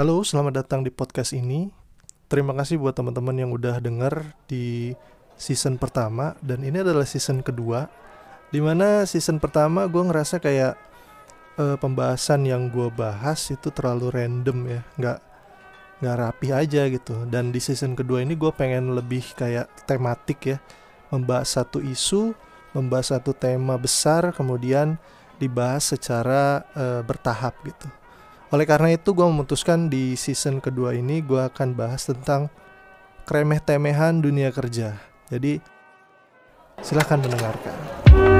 Halo, selamat datang di podcast ini. Terima kasih buat teman-teman yang udah denger di season pertama dan ini adalah season kedua. Di mana season pertama gue ngerasa kayak eh, pembahasan yang gue bahas itu terlalu random ya, nggak nggak rapi aja gitu. Dan di season kedua ini gue pengen lebih kayak tematik ya, membahas satu isu, membahas satu tema besar, kemudian dibahas secara eh, bertahap gitu. Oleh karena itu gue memutuskan di season kedua ini gue akan bahas tentang kremeh temehan dunia kerja. Jadi silahkan mendengarkan.